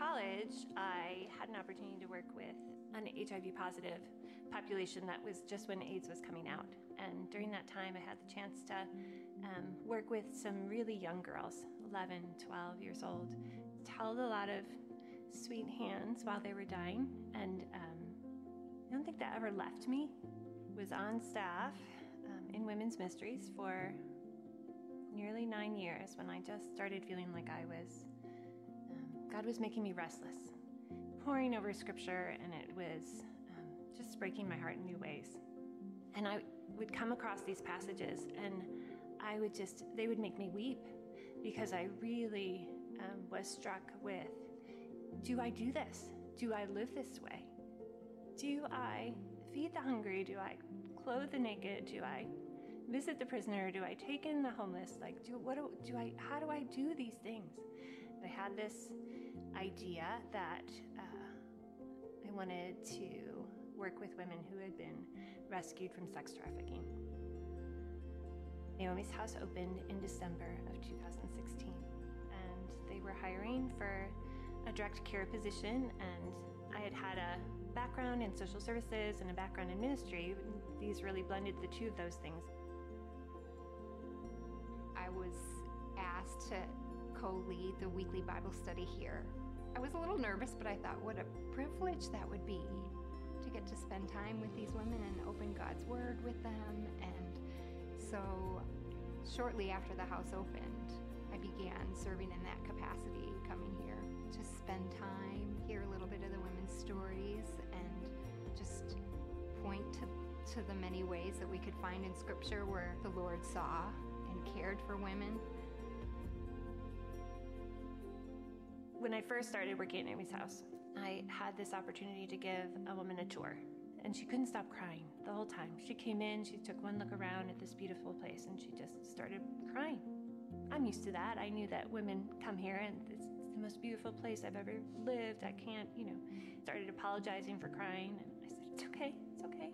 college, I had an opportunity to work with an HIV positive population that was just when AIDS was coming out. And during that time, I had the chance to um, work with some really young girls, 11, 12 years old, held a lot of sweet hands while they were dying. And um, I don't think that ever left me. Was on staff um, in women's Mysteries for nearly nine years when I just started feeling like I was, God was making me restless, poring over scripture, and it was um, just breaking my heart in new ways. And I would come across these passages, and I would just, they would make me weep because I really um, was struck with do I do this? Do I live this way? Do I feed the hungry? Do I clothe the naked? Do I visit the prisoner? Do I take in the homeless? Like, do what do, do I? How do I do these things? I had this idea that uh, I wanted to work with women who had been rescued from sex trafficking. Naomi's house opened in December of 2016, and they were hiring for a direct care position, and I had had a background in social services and a background in ministry. These really blended the two of those things. I was asked to co lead the weekly Bible study here. I was a little nervous, but I thought what a privilege that would be to get to spend time with these women and open God's Word with them. And so, shortly after the house opened, I began serving in that capacity, coming here to spend time, hear a little bit of the women's stories, and just point to, to the many ways that we could find in Scripture where the Lord saw and cared for women. When I first started working at Naomi's house, I had this opportunity to give a woman a tour, and she couldn't stop crying the whole time. She came in, she took one look around at this beautiful place, and she just started crying. I'm used to that. I knew that women come here and it's the most beautiful place I've ever lived. I can't, you know, started apologizing for crying. And I said, It's okay, it's okay.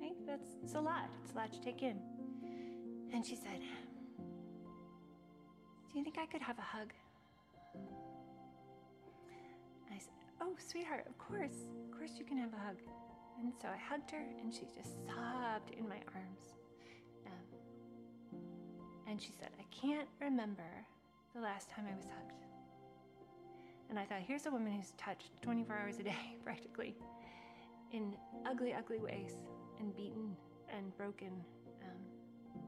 Right? That's it's a lot. It's a lot to take in. And she said, Do you think I could have a hug? I said, Oh, sweetheart, of course. Of course you can have a hug. And so I hugged her and she just sobbed in my arms. Um, and she said, I can't remember the last time I was hugged. And I thought, here's a woman who's touched 24 hours a day, practically, in ugly, ugly ways, and beaten and broken. Um,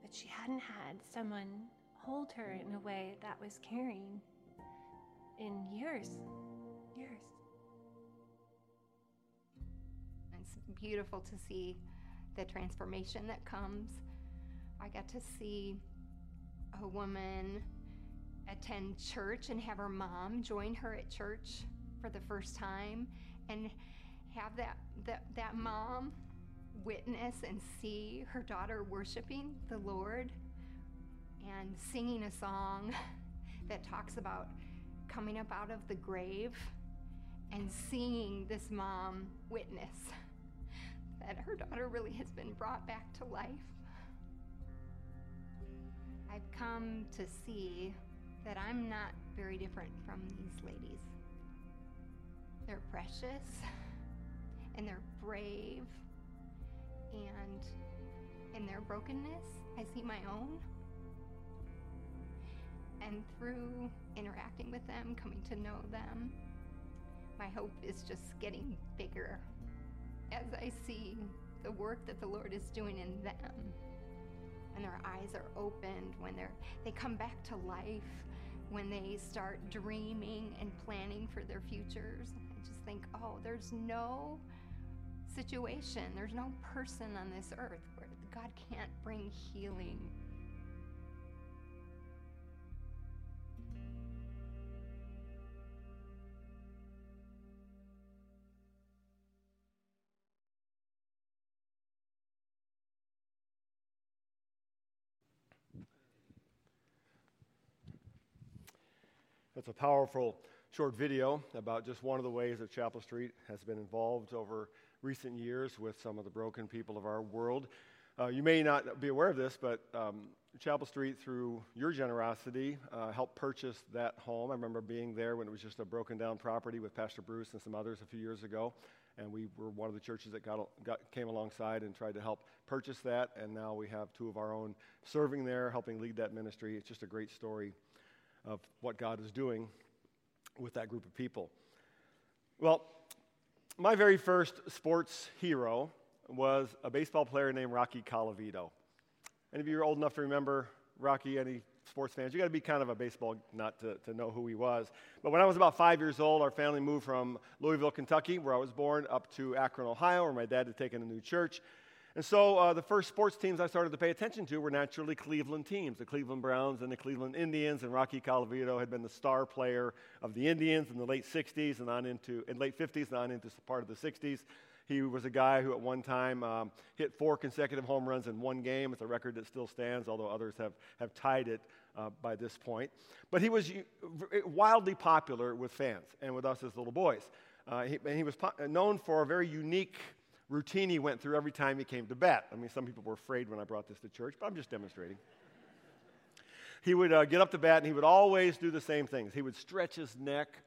but she hadn't had someone hold her in a way that was caring in years. Years. It's beautiful to see the transformation that comes. I got to see a woman attend church and have her mom join her at church for the first time and have that that, that mom witness and see her daughter worshiping the Lord and singing a song that talks about coming up out of the grave and seeing this mom witness that her daughter really has been brought back to life. I've come to see that I'm not very different from these ladies. They're precious and they're brave, and in their brokenness, I see my own. And through interacting with them, coming to know them, my hope is just getting bigger as I see the work that the Lord is doing in them. And their eyes are opened when they're they come back to life when they start dreaming and planning for their futures. I just think, oh, there's no situation, there's no person on this earth where God can't bring healing. That's a powerful short video about just one of the ways that Chapel Street has been involved over recent years with some of the broken people of our world. Uh, you may not be aware of this, but um, Chapel Street, through your generosity, uh, helped purchase that home. I remember being there when it was just a broken down property with Pastor Bruce and some others a few years ago. And we were one of the churches that got, got, came alongside and tried to help purchase that. And now we have two of our own serving there, helping lead that ministry. It's just a great story of what God is doing with that group of people. Well, my very first sports hero was a baseball player named Rocky Colavito. Any of you are old enough to remember Rocky? Any sports fans? You got to be kind of a baseball nut to, to know who he was. But when I was about five years old, our family moved from Louisville, Kentucky, where I was born, up to Akron, Ohio, where my dad had taken a new church. And so uh, the first sports teams I started to pay attention to were naturally Cleveland teams, the Cleveland Browns and the Cleveland Indians. And Rocky Colavito had been the star player of the Indians in the late 60s and on into in late 50s and on into part of the 60s. He was a guy who at one time um, hit four consecutive home runs in one game. It's a record that still stands, although others have, have tied it uh, by this point. But he was wildly popular with fans and with us as little boys. Uh, he, and he was po- known for a very unique routine he went through every time he came to bat. I mean, some people were afraid when I brought this to church, but I'm just demonstrating. he would uh, get up to bat and he would always do the same things. He would stretch his neck,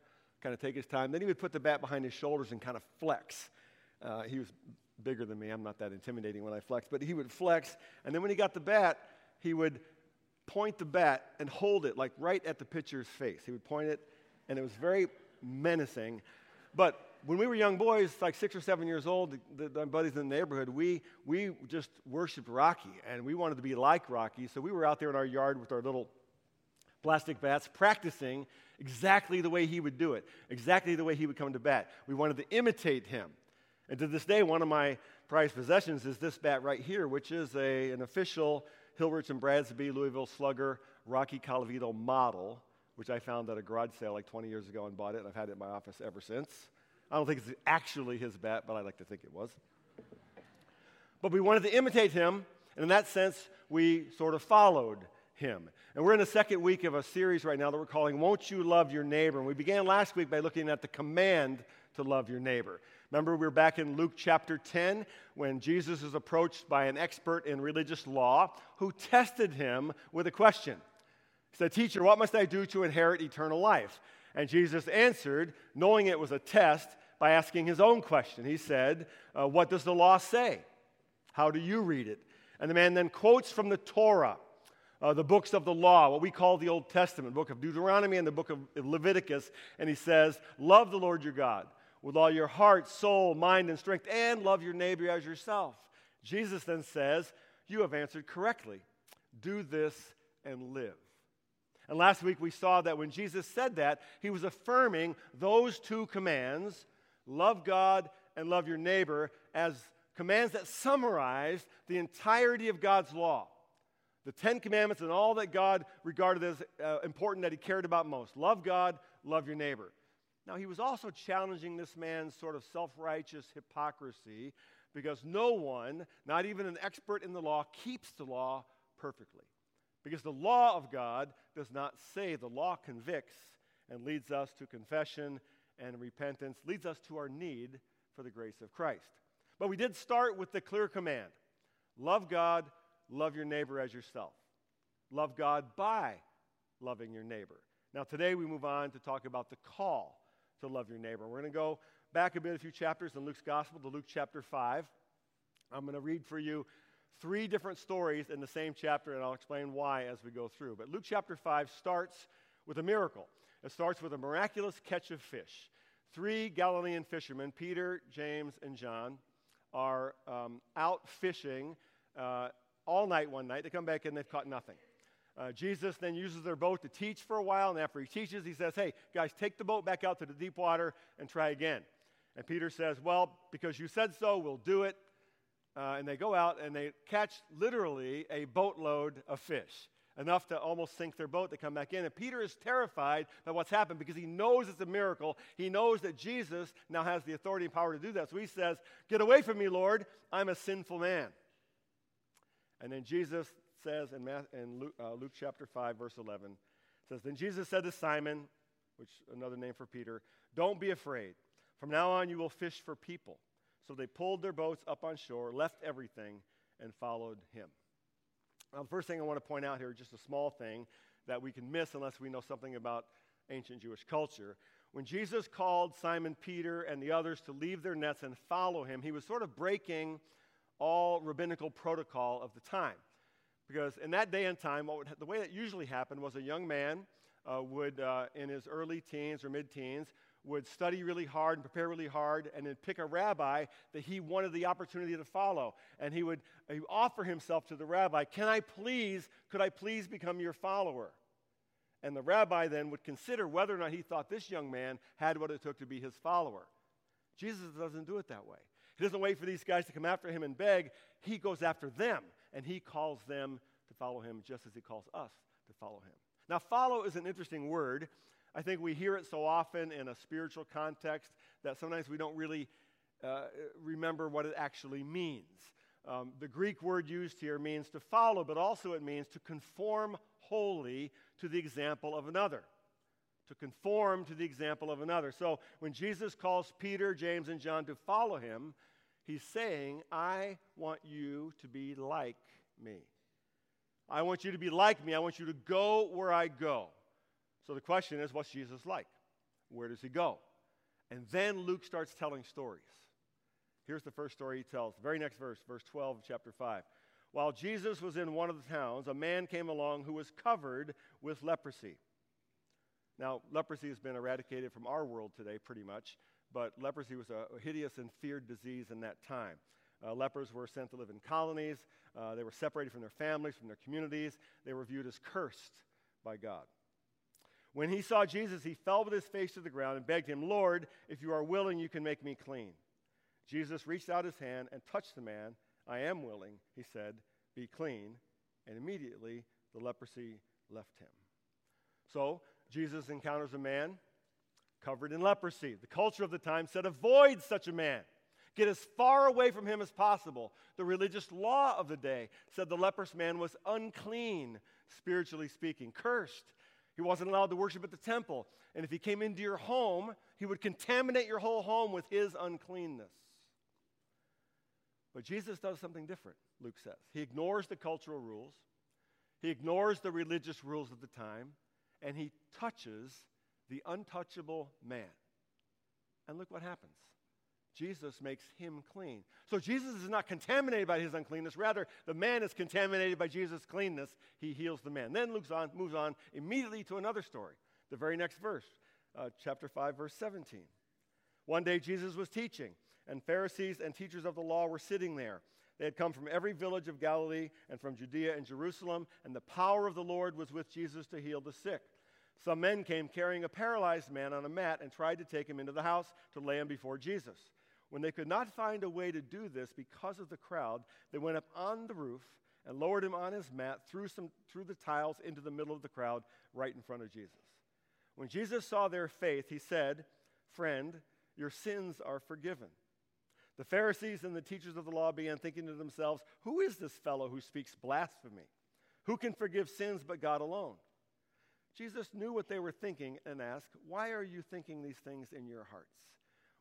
kind of take his time. Then he would put the bat behind his shoulders and kind of flex. Uh, he was bigger than me. I'm not that intimidating when I flex, but he would flex. And then when he got the bat, he would point the bat and hold it like right at the pitcher's face. He would point it, and it was very menacing. But when we were young boys, like six or seven years old, the, the, buddies in the neighborhood, we, we just worshiped Rocky, and we wanted to be like Rocky. So we were out there in our yard with our little plastic bats, practicing exactly the way he would do it, exactly the way he would come to bat. We wanted to imitate him. And to this day, one of my prized possessions is this bat right here, which is a, an official Hillerich and Bradsby Louisville Slugger Rocky Colavito model, which I found at a garage sale like 20 years ago and bought it, and I've had it in my office ever since. I don't think it's actually his bat, but I like to think it was. But we wanted to imitate him, and in that sense, we sort of followed him. And we're in the second week of a series right now that we're calling Won't You Love Your Neighbor? And we began last week by looking at the command to love your neighbor. Remember, we are back in Luke chapter 10 when Jesus is approached by an expert in religious law who tested him with a question. He said, Teacher, what must I do to inherit eternal life? And Jesus answered, knowing it was a test, by asking his own question. He said, uh, What does the law say? How do you read it? And the man then quotes from the Torah. Uh, the books of the law, what we call the Old Testament, book of Deuteronomy and the book of Leviticus, and he says, Love the Lord your God with all your heart, soul, mind, and strength, and love your neighbor as yourself. Jesus then says, You have answered correctly. Do this and live. And last week we saw that when Jesus said that, he was affirming those two commands love God and love your neighbor as commands that summarize the entirety of God's law. The Ten Commandments and all that God regarded as uh, important that he cared about most. Love God, love your neighbor. Now, he was also challenging this man's sort of self righteous hypocrisy because no one, not even an expert in the law, keeps the law perfectly. Because the law of God does not say, the law convicts and leads us to confession and repentance, leads us to our need for the grace of Christ. But we did start with the clear command love God, love your neighbor as yourself. Love God by loving your neighbor. Now, today we move on to talk about the call to love your neighbor. We're going to go back a bit, a few chapters in Luke's Gospel to Luke chapter 5. I'm going to read for you three different stories in the same chapter, and I'll explain why as we go through. But Luke chapter 5 starts with a miracle. It starts with a miraculous catch of fish. Three Galilean fishermen, Peter, James, and John, are um, out fishing uh, all night one night. They come back and they've caught nothing. Uh, Jesus then uses their boat to teach for a while, and after he teaches, he says, Hey, guys, take the boat back out to the deep water and try again. And Peter says, Well, because you said so, we'll do it. Uh, and they go out and they catch literally a boatload of fish, enough to almost sink their boat. They come back in. And Peter is terrified by what's happened because he knows it's a miracle. He knows that Jesus now has the authority and power to do that. So he says, Get away from me, Lord. I'm a sinful man. And then Jesus says in, in Luke, uh, Luke chapter 5, verse 11, says, Then Jesus said to Simon, which another name for Peter, Don't be afraid. From now on you will fish for people. So they pulled their boats up on shore, left everything, and followed him. Now, the first thing I want to point out here, just a small thing that we can miss unless we know something about ancient Jewish culture. When Jesus called Simon Peter and the others to leave their nets and follow him, he was sort of breaking all rabbinical protocol of the time. Because in that day and time, would, the way that usually happened was a young man uh, would, uh, in his early teens or mid teens, would study really hard and prepare really hard and then pick a rabbi that he wanted the opportunity to follow. And he would offer himself to the rabbi, Can I please, could I please become your follower? And the rabbi then would consider whether or not he thought this young man had what it took to be his follower. Jesus doesn't do it that way. He doesn't wait for these guys to come after him and beg. He goes after them and he calls them to follow him just as he calls us to follow him. Now, follow is an interesting word. I think we hear it so often in a spiritual context that sometimes we don't really uh, remember what it actually means. Um, the Greek word used here means to follow, but also it means to conform wholly to the example of another. To conform to the example of another. So when Jesus calls Peter, James, and John to follow him, he's saying, I want you to be like me. I want you to be like me. I want you to go where I go. So the question is, what's Jesus like? Where does he go? And then Luke starts telling stories. Here's the first story he tells. The very next verse, verse 12 of chapter 5. While Jesus was in one of the towns, a man came along who was covered with leprosy. Now, leprosy has been eradicated from our world today, pretty much, but leprosy was a hideous and feared disease in that time. Uh, lepers were sent to live in colonies. Uh, they were separated from their families, from their communities. They were viewed as cursed by God. When he saw Jesus, he fell with his face to the ground and begged him, Lord, if you are willing, you can make me clean. Jesus reached out his hand and touched the man. I am willing, he said, be clean. And immediately the leprosy left him. So Jesus encounters a man covered in leprosy. The culture of the time said, avoid such a man. Get as far away from him as possible. The religious law of the day said the leprous man was unclean, spiritually speaking, cursed. He wasn't allowed to worship at the temple. And if he came into your home, he would contaminate your whole home with his uncleanness. But Jesus does something different, Luke says. He ignores the cultural rules, he ignores the religious rules of the time, and he touches the untouchable man. And look what happens. Jesus makes him clean. So Jesus is not contaminated by his uncleanness. Rather, the man is contaminated by Jesus' cleanness. He heals the man. Then Luke on, moves on immediately to another story, the very next verse, uh, chapter 5, verse 17. One day Jesus was teaching, and Pharisees and teachers of the law were sitting there. They had come from every village of Galilee and from Judea and Jerusalem, and the power of the Lord was with Jesus to heal the sick. Some men came carrying a paralyzed man on a mat and tried to take him into the house to lay him before Jesus. When they could not find a way to do this because of the crowd, they went up on the roof and lowered him on his mat through, some, through the tiles into the middle of the crowd right in front of Jesus. When Jesus saw their faith, he said, Friend, your sins are forgiven. The Pharisees and the teachers of the law began thinking to themselves, Who is this fellow who speaks blasphemy? Who can forgive sins but God alone? Jesus knew what they were thinking and asked, Why are you thinking these things in your hearts?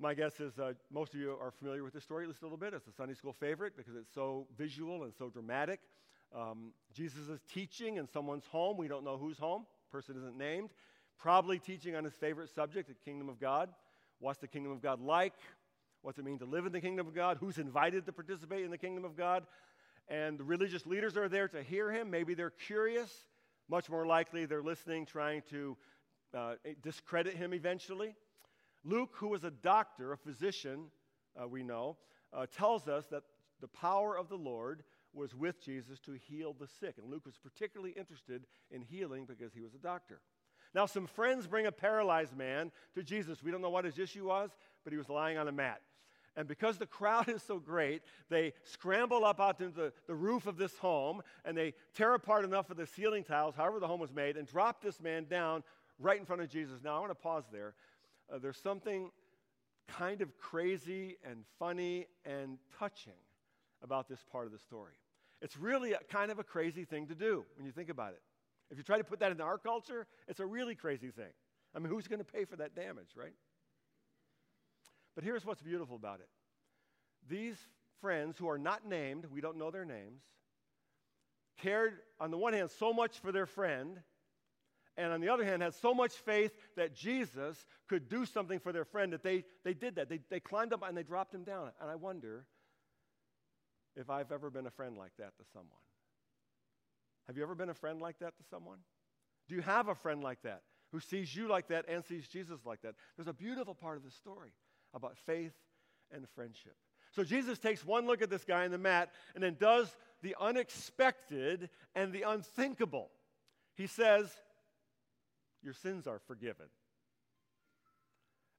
my guess is uh, most of you are familiar with this story at least a little bit. It's a Sunday school favorite because it's so visual and so dramatic. Um, Jesus is teaching in someone's home. We don't know whose home, person isn't named. Probably teaching on his favorite subject, the kingdom of God. What's the kingdom of God like? What's it mean to live in the kingdom of God? Who's invited to participate in the kingdom of God? And the religious leaders are there to hear him. Maybe they're curious. Much more likely, they're listening, trying to uh, discredit him eventually. Luke, who was a doctor, a physician, uh, we know, uh, tells us that the power of the Lord was with Jesus to heal the sick. And Luke was particularly interested in healing because he was a doctor. Now, some friends bring a paralyzed man to Jesus. We don't know what his issue was, but he was lying on a mat. And because the crowd is so great, they scramble up out into the, the roof of this home and they tear apart enough of the ceiling tiles, however the home was made, and drop this man down right in front of Jesus. Now, I want to pause there. Uh, there's something kind of crazy and funny and touching about this part of the story. It's really a, kind of a crazy thing to do when you think about it. If you try to put that in our culture, it's a really crazy thing. I mean, who's going to pay for that damage, right? But here's what's beautiful about it these friends who are not named, we don't know their names, cared, on the one hand, so much for their friend, and on the other hand, had so much faith that Jesus could do something for their friend that they, they did that. They, they climbed up and they dropped him down. And I wonder if I've ever been a friend like that to someone. Have you ever been a friend like that to someone? Do you have a friend like that who sees you like that and sees Jesus like that? There's a beautiful part of the story about faith and friendship. So Jesus takes one look at this guy in the mat and then does the unexpected and the unthinkable. He says, Your sins are forgiven.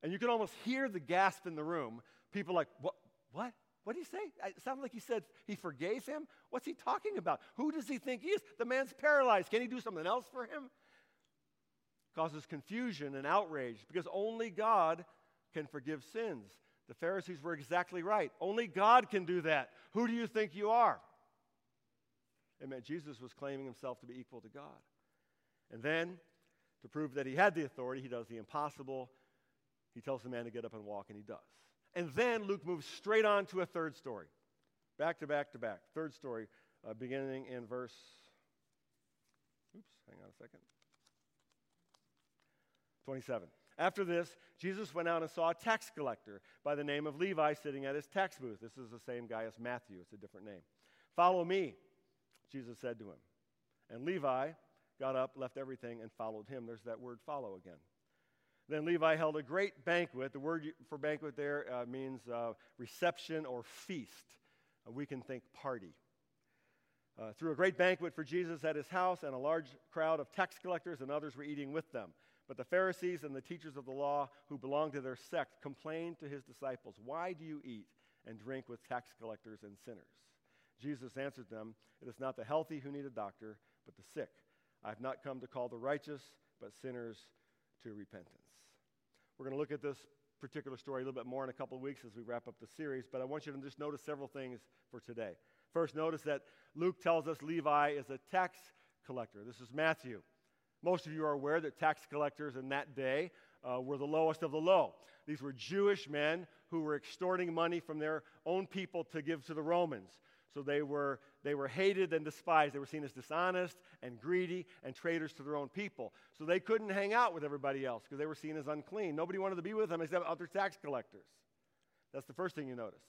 And you can almost hear the gasp in the room. People like, What? What? What did he say? It sounded like he said he forgave him. What's he talking about? Who does he think he is? The man's paralyzed. Can he do something else for him? Causes confusion and outrage because only God can forgive sins. The Pharisees were exactly right. Only God can do that. Who do you think you are? It meant Jesus was claiming himself to be equal to God. And then, to prove that he had the authority, he does the impossible. He tells the man to get up and walk, and he does. And then Luke moves straight on to a third story. Back to back to back. Third story, uh, beginning in verse. Oops, hang on a second. 27. After this, Jesus went out and saw a tax collector by the name of Levi sitting at his tax booth. This is the same guy as Matthew, it's a different name. Follow me, Jesus said to him. And Levi got up, left everything, and followed him. There's that word follow again. Then Levi held a great banquet. The word for banquet there uh, means uh, reception or feast. Uh, we can think party. Uh, through a great banquet for Jesus at his house, and a large crowd of tax collectors and others were eating with them. But the Pharisees and the teachers of the law who belonged to their sect complained to his disciples, Why do you eat and drink with tax collectors and sinners? Jesus answered them, It is not the healthy who need a doctor, but the sick. I have not come to call the righteous, but sinners to repentance. We're going to look at this particular story a little bit more in a couple of weeks as we wrap up the series, but I want you to just notice several things for today. First, notice that Luke tells us Levi is a tax collector. This is Matthew. Most of you are aware that tax collectors in that day uh, were the lowest of the low. These were Jewish men who were extorting money from their own people to give to the Romans. So they were, they were hated and despised. They were seen as dishonest and greedy and traitors to their own people. So they couldn't hang out with everybody else because they were seen as unclean. Nobody wanted to be with them except other tax collectors. That's the first thing you notice.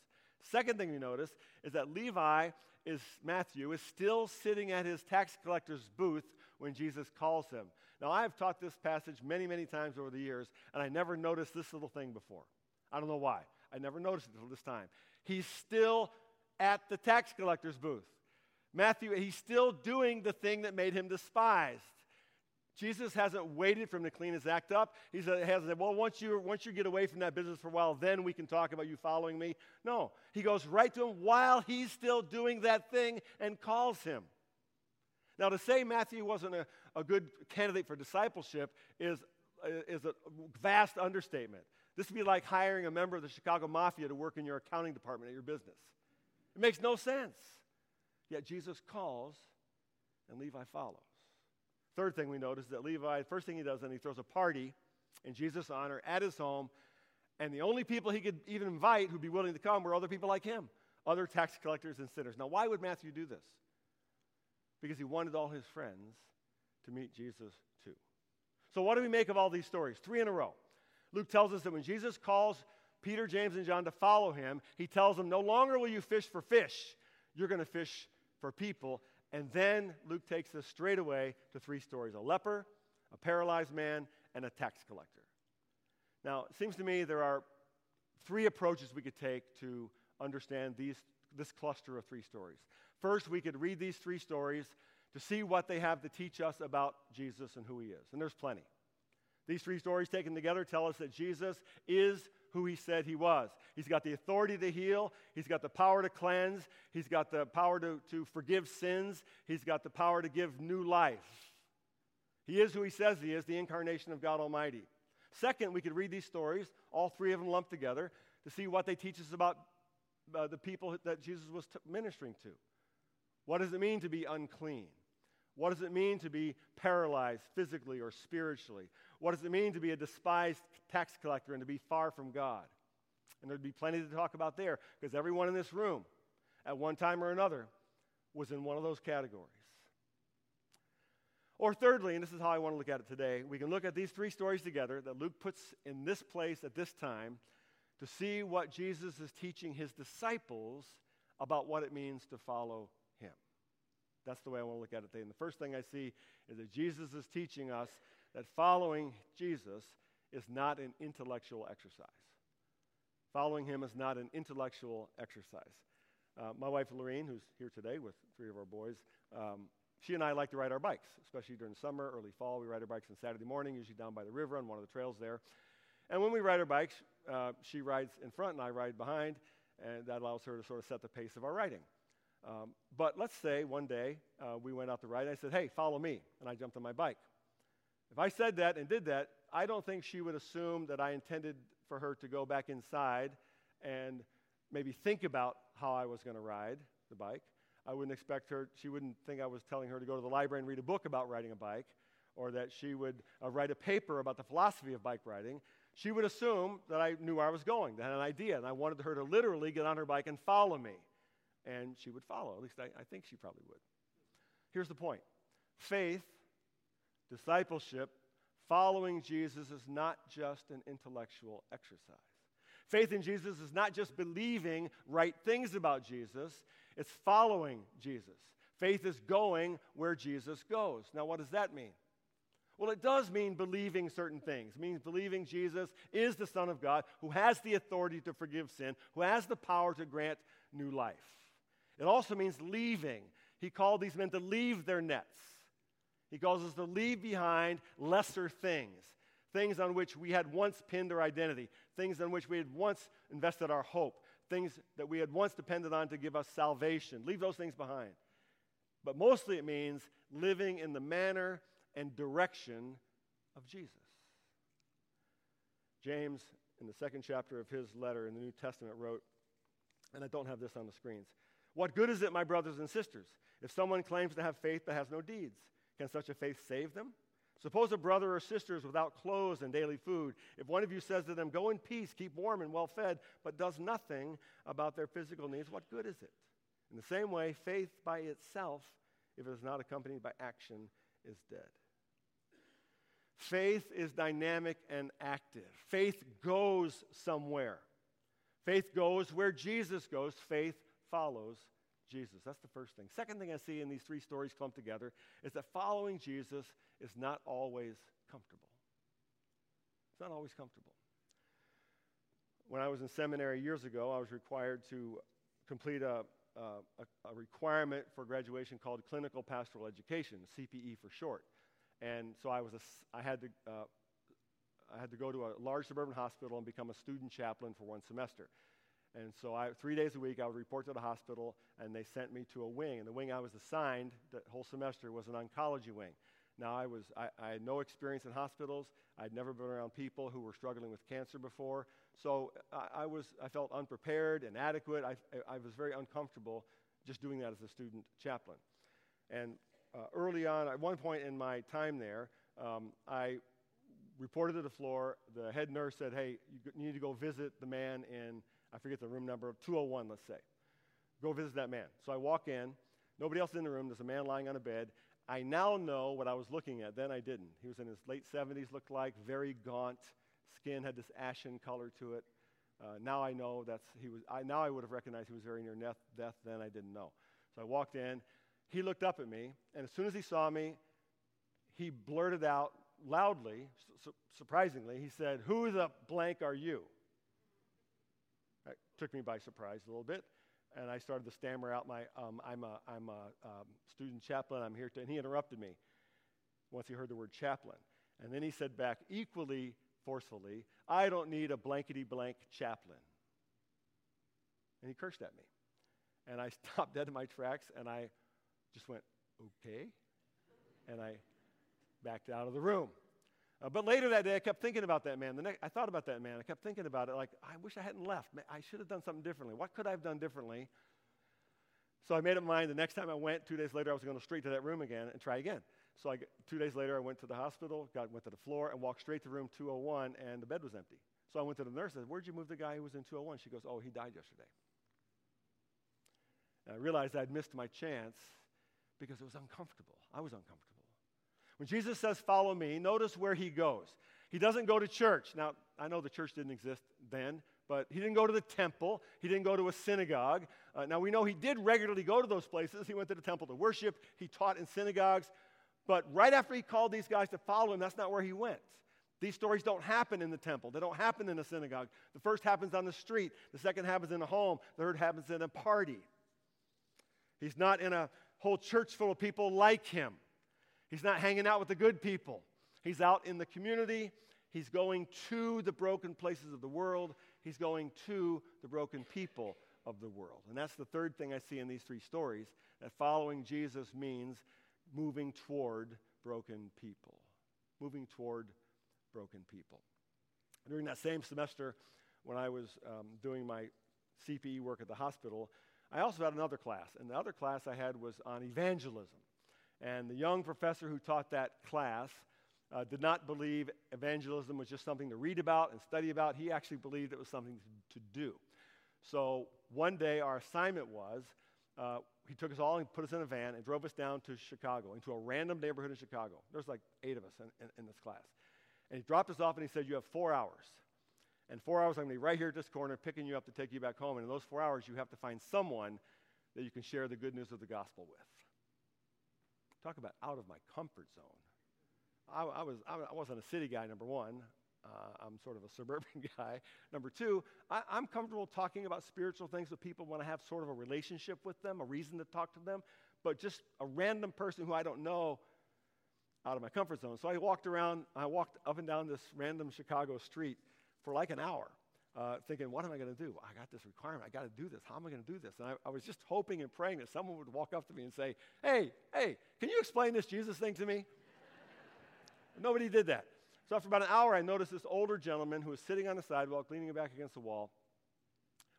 Second thing you notice is that Levi is Matthew is still sitting at his tax collector's booth when Jesus calls him. Now, I've taught this passage many, many times over the years, and I never noticed this little thing before. I don't know why. I never noticed it until this time. He's still at the tax collector's booth. Matthew, he's still doing the thing that made him despised. Jesus hasn't waited for him to clean his act up. He hasn't said, well, once you, once you get away from that business for a while, then we can talk about you following me. No, he goes right to him while he's still doing that thing and calls him. Now, to say Matthew wasn't a, a good candidate for discipleship is, is a vast understatement. This would be like hiring a member of the Chicago Mafia to work in your accounting department at your business. It makes no sense. Yet Jesus calls and Levi follows. Third thing we notice is that Levi, first thing he does, then he throws a party in Jesus' honor at his home, and the only people he could even invite who'd be willing to come were other people like him, other tax collectors and sinners. Now, why would Matthew do this? because he wanted all his friends to meet Jesus too. So, what do we make of all these stories? Three in a row. Luke tells us that when Jesus calls Peter, James, and John to follow him, he tells them, No longer will you fish for fish, you're going to fish for people. And then Luke takes us straight away to three stories a leper, a paralyzed man, and a tax collector. Now, it seems to me there are three approaches we could take to understand these, this cluster of three stories. First, we could read these three stories to see what they have to teach us about Jesus and who he is. And there's plenty. These three stories taken together tell us that Jesus is who he said he was. He's got the authority to heal, he's got the power to cleanse, he's got the power to, to forgive sins, he's got the power to give new life. He is who he says he is, the incarnation of God Almighty. Second, we could read these stories, all three of them lumped together, to see what they teach us about uh, the people that Jesus was t- ministering to. What does it mean to be unclean? What does it mean to be paralyzed physically or spiritually? What does it mean to be a despised tax collector and to be far from God? And there'd be plenty to talk about there because everyone in this room, at one time or another, was in one of those categories. Or, thirdly, and this is how I want to look at it today, we can look at these three stories together that Luke puts in this place at this time to see what Jesus is teaching his disciples about what it means to follow. That's the way I want to look at it today. And the first thing I see is that Jesus is teaching us that following Jesus is not an intellectual exercise. Following him is not an intellectual exercise. Uh, my wife, Lorene, who's here today with three of our boys, um, she and I like to ride our bikes, especially during summer, early fall. We ride our bikes on Saturday morning, usually down by the river on one of the trails there. And when we ride our bikes, uh, she rides in front and I ride behind, and that allows her to sort of set the pace of our riding. Um, but let's say one day uh, we went out to ride, and I said, Hey, follow me. And I jumped on my bike. If I said that and did that, I don't think she would assume that I intended for her to go back inside and maybe think about how I was going to ride the bike. I wouldn't expect her, she wouldn't think I was telling her to go to the library and read a book about riding a bike or that she would uh, write a paper about the philosophy of bike riding. She would assume that I knew where I was going, that I had an idea, and I wanted her to literally get on her bike and follow me. And she would follow. At least I, I think she probably would. Here's the point faith, discipleship, following Jesus is not just an intellectual exercise. Faith in Jesus is not just believing right things about Jesus, it's following Jesus. Faith is going where Jesus goes. Now, what does that mean? Well, it does mean believing certain things. It means believing Jesus is the Son of God who has the authority to forgive sin, who has the power to grant new life. It also means leaving. He called these men to leave their nets. He calls us to leave behind lesser things, things on which we had once pinned our identity, things on which we had once invested our hope, things that we had once depended on to give us salvation. Leave those things behind. But mostly it means living in the manner and direction of Jesus. James, in the second chapter of his letter in the New Testament, wrote, and I don't have this on the screens What good is it, my brothers and sisters, if someone claims to have faith but has no deeds? Can such a faith save them? Suppose a brother or sister is without clothes and daily food. If one of you says to them, Go in peace, keep warm and well fed, but does nothing about their physical needs, what good is it? In the same way, faith by itself, if it is not accompanied by action, is dead. Faith is dynamic and active. Faith goes somewhere. Faith goes where Jesus goes. Faith follows Jesus. That's the first thing. Second thing I see in these three stories clumped together is that following Jesus is not always comfortable. It's not always comfortable. When I was in seminary years ago, I was required to complete a, a, a requirement for graduation called clinical pastoral education, CPE for short. And so I, was a, I, had to, uh, I had to go to a large suburban hospital and become a student chaplain for one semester. And so I, three days a week, I would report to the hospital, and they sent me to a wing. And the wing I was assigned that whole semester was an oncology wing. Now, I, was, I, I had no experience in hospitals. I'd never been around people who were struggling with cancer before. So I, I was, I felt unprepared, inadequate. I, I was very uncomfortable just doing that as a student chaplain. And uh, early on, at one point in my time there, um, I reported to the floor. The head nurse said, Hey, you need to go visit the man in, I forget the room number, 201, let's say. Go visit that man. So I walk in. Nobody else in the room. There's a man lying on a bed. I now know what I was looking at. Then I didn't. He was in his late 70s, looked like, very gaunt. Skin had this ashen color to it. Uh, now I know that's he was. I, now I would have recognized he was very near death, death. Then I didn't know. So I walked in. He looked up at me, and as soon as he saw me, he blurted out loudly, su- surprisingly, he said, "Who the blank are you?" Took me by surprise a little bit and I started to stammer out my, um, I'm, a, I'm a um, student chaplain, I'm here to, and he interrupted me once he heard the word chaplain. And then he said back, equally forcefully, I don't need a blankety blank chaplain. And he cursed at me. And I stopped dead in my tracks and I just went, okay. And I backed out of the room. Uh, but later that day, I kept thinking about that man. The next, I thought about that man. I kept thinking about it like, I wish I hadn't left. I should have done something differently. What could I have done differently? So I made up my mind the next time I went, two days later, I was going to straight to that room again and try again. So I, two days later, I went to the hospital, got, went to the floor, and walked straight to room 201, and the bed was empty. So I went to the nurse and said, Where'd you move the guy who was in 201? She goes, Oh, he died yesterday. And I realized I'd missed my chance because it was uncomfortable. I was uncomfortable. When Jesus says, Follow me, notice where he goes. He doesn't go to church. Now, I know the church didn't exist then, but he didn't go to the temple. He didn't go to a synagogue. Uh, now, we know he did regularly go to those places. He went to the temple to worship, he taught in synagogues. But right after he called these guys to follow him, that's not where he went. These stories don't happen in the temple. They don't happen in the synagogue. The first happens on the street, the second happens in a home, the third happens in a party. He's not in a whole church full of people like him. He's not hanging out with the good people. He's out in the community. He's going to the broken places of the world. He's going to the broken people of the world. And that's the third thing I see in these three stories that following Jesus means moving toward broken people. Moving toward broken people. During that same semester, when I was um, doing my CPE work at the hospital, I also had another class. And the other class I had was on evangelism. And the young professor who taught that class uh, did not believe evangelism was just something to read about and study about. He actually believed it was something to, to do. So one day, our assignment was uh, he took us all and put us in a van and drove us down to Chicago, into a random neighborhood in Chicago. There's like eight of us in, in, in this class. And he dropped us off and he said, You have four hours. And four hours, I'm going to be right here at this corner picking you up to take you back home. And in those four hours, you have to find someone that you can share the good news of the gospel with. Talk about out of my comfort zone. I, I was, I wasn't a city guy, number one. Uh, I'm sort of a suburban guy. Number two, I, am comfortable talking about spiritual things with people when I have sort of a relationship with them, a reason to talk to them. But just a random person who I don't know, out of my comfort zone. So I walked around, I walked up and down this random Chicago street for like an hour, uh, thinking, what am I going to do? I got this requirement. I got to do this. How am I going to do this? And I, I was just hoping and praying that someone would walk up to me and say, hey, hey, can you explain this Jesus thing to me? Nobody did that. So after about an hour, I noticed this older gentleman who was sitting on the sidewalk, leaning back against the wall,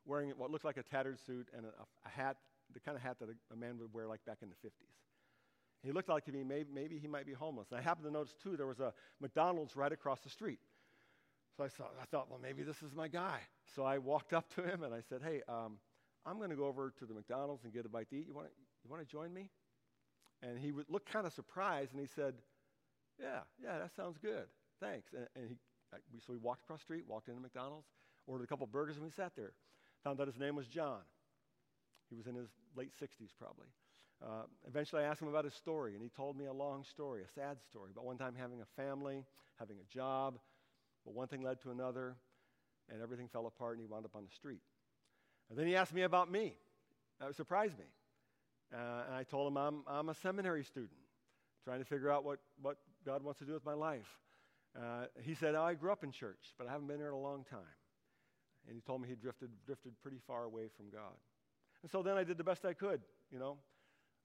wearing what looked like a tattered suit and a, a hat, the kind of hat that a, a, man would wear like back in the 50s. He looked like to me, maybe, maybe he might be homeless. And I happened to notice, too, there was a McDonald's right across the street. So I thought, I thought, well, maybe this is my guy. So I walked up to him and I said, hey, um, I'm going to go over to the McDonald's and get a bite to eat. You want to you wanna join me? And he looked kind of surprised and he said, yeah, yeah, that sounds good. Thanks. And, and he, we, so we walked across the street, walked into McDonald's, ordered a couple burgers, and we sat there. Found out his name was John. He was in his late 60s, probably. Uh, eventually, I asked him about his story, and he told me a long story, a sad story about one time having a family, having a job, but one thing led to another, and everything fell apart, and he wound up on the street. And then he asked me about me. That surprised me. Uh, and I told him I'm, I'm a seminary student, trying to figure out what, what God wants to do with my life. Uh, he said, oh, I grew up in church, but I haven't been here in a long time. And he told me he drifted, drifted pretty far away from God. And so then I did the best I could, you know.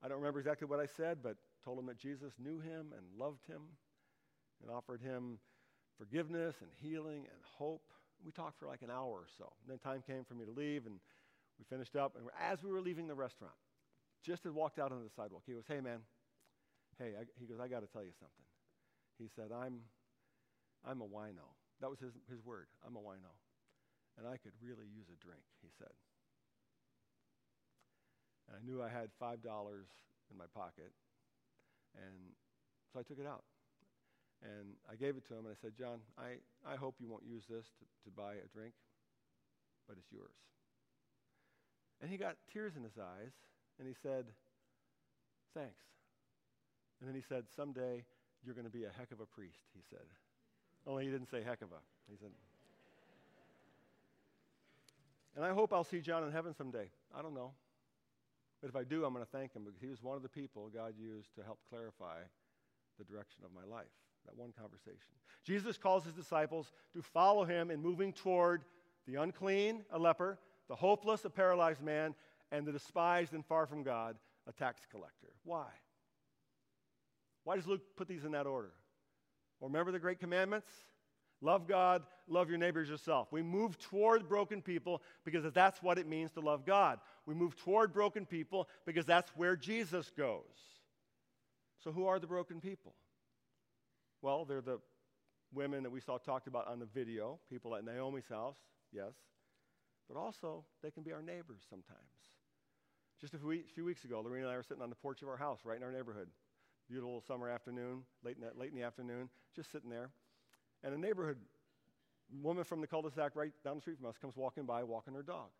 I don't remember exactly what I said, but told him that Jesus knew him and loved him and offered him forgiveness and healing and hope. We talked for like an hour or so. And then time came for me to leave, and we finished up. And as we were leaving the restaurant, just as walked out on the sidewalk, he goes, Hey, man, hey, I, he goes, I got to tell you something. He said, I'm, I'm a wino. That was his, his word. I'm a wino. And I could really use a drink, he said. And I knew I had $5 in my pocket. And so I took it out. And I gave it to him and I said, John, I, I hope you won't use this to, to buy a drink, but it's yours. And he got tears in his eyes and he said, Thanks. And then he said, Someday you're going to be a heck of a priest, he said. Only he didn't say heck of a. He said, and I hope I'll see John in heaven someday. I don't know. But if I do, I'm going to thank him because he was one of the people God used to help clarify the direction of my life. That one conversation. Jesus calls his disciples to follow him in moving toward the unclean, a leper, the hopeless, a paralyzed man, and the despised and far from God, a tax collector. Why? Why does Luke put these in that order? Well, remember the great commandments? Love God, love your neighbors yourself. We move toward broken people because that's what it means to love God. We move toward broken people because that's where Jesus goes. So, who are the broken people? Well, they're the women that we saw talked about on the video, people at Naomi's house, yes. But also, they can be our neighbors sometimes. Just a few, weeks ago, Lorena and I were sitting on the porch of our house right in our neighborhood. Beautiful summer afternoon, late in, the, late in the afternoon, just sitting there. And a neighborhood woman from the cul-de-sac right down the street from us comes walking by, walking her dog.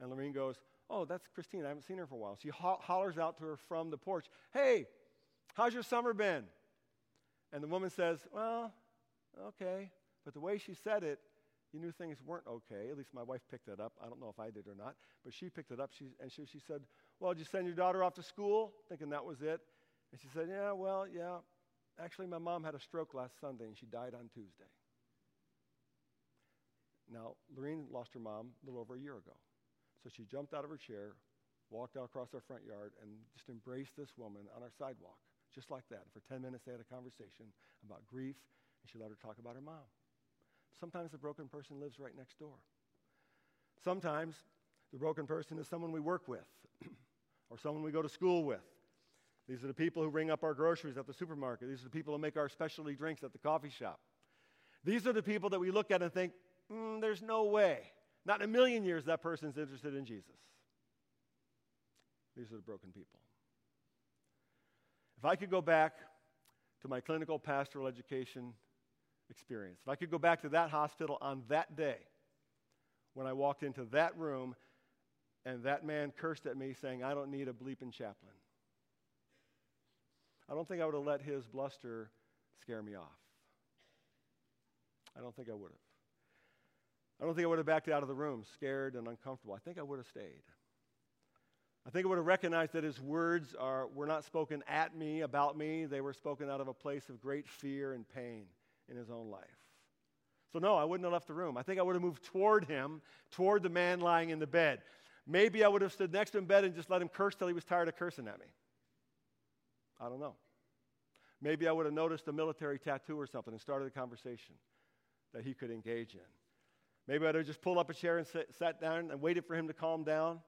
And Lorene goes, Oh, that's Christine. I haven't seen her for a while. She ho- hollers out to her from the porch, Hey, how's your summer been? And the woman says, Well, okay. But the way she said it, you knew things weren't okay. At least my wife picked that up. I don't know if I did or not, but she picked it up. She, and she, she said, Well, did you send your daughter off to school? Thinking that was it. And she said, Yeah, well, yeah. Actually, my mom had a stroke last Sunday and she died on Tuesday. Now, Lorene lost her mom a little over a year ago. So she jumped out of her chair, walked out across our front yard, and just embraced this woman on our sidewalk, just like that. And For 10 minutes, they had a conversation about grief, and she let her talk about her mom. Sometimes the broken person lives right next door. Sometimes the broken person is someone we work with or someone we go to school with. These are the people who ring up our groceries at the supermarket. These are the people who make our specialty drinks at the coffee shop. These are the people that we look at and think, mm, there's no way. Not in a million years that person's interested in Jesus. These are the broken people. If I could go back to my clinical pastoral education experience, if I could go back to that hospital on that day when I walked into that room and that man cursed at me saying, I don't need a bleeping chaplain. I don't think I would have let his bluster scare me off. I don't think I would have. I don't think I would have backed out of the room scared and uncomfortable. I think I would have stayed. I think I would have recognized that his words are, were not spoken at me, about me. They were spoken out of a place of great fear and pain in his own life. So, no, I wouldn't have left the room. I think I would have moved toward him, toward the man lying in the bed. Maybe I would have stood next to him in bed and just let him curse till he was tired of cursing at me. I don't know. Maybe I would have noticed a military tattoo or something and started a conversation that he could engage in. Maybe I'd have just pulled up a chair and sat, sat down and waited for him to calm down.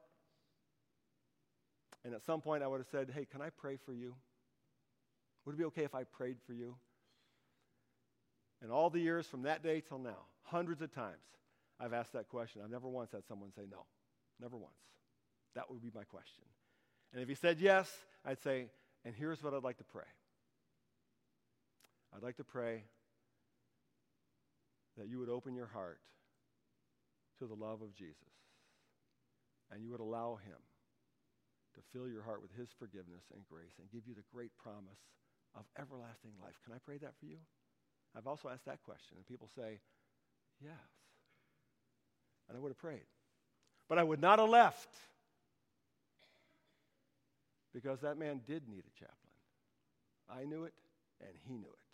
And at some point, I would have said, Hey, can I pray for you? Would it be okay if I prayed for you? And all the years from that day till now, hundreds of times, I've asked that question. I've never once had someone say no. Never once. That would be my question. And if he said yes, I'd say, and here's what I'd like to pray. I'd like to pray that you would open your heart to the love of Jesus and you would allow him to fill your heart with his forgiveness and grace and give you the great promise of everlasting life. Can I pray that for you? I've also asked that question, and people say, yes. And I would have prayed. But I would not have left because that man did need a chaplain. I knew it, and he knew it.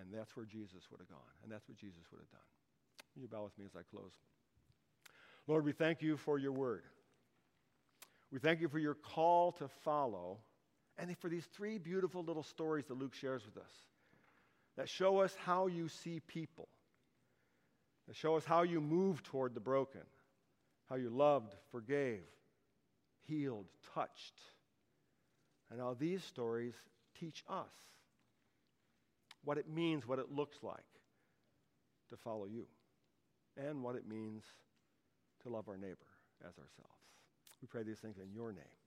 And that's where Jesus would have gone, and that's what Jesus would have done. You bow with me as I close. Lord, we thank you for your word. We thank you for your call to follow, and for these three beautiful little stories that Luke shares with us that show us how you see people, that show us how you move toward the broken, how you loved, forgave, healed, touched. And how these stories teach us what it means, what it looks like to follow you, and what it means to love our neighbor as ourselves. We pray these things in your name.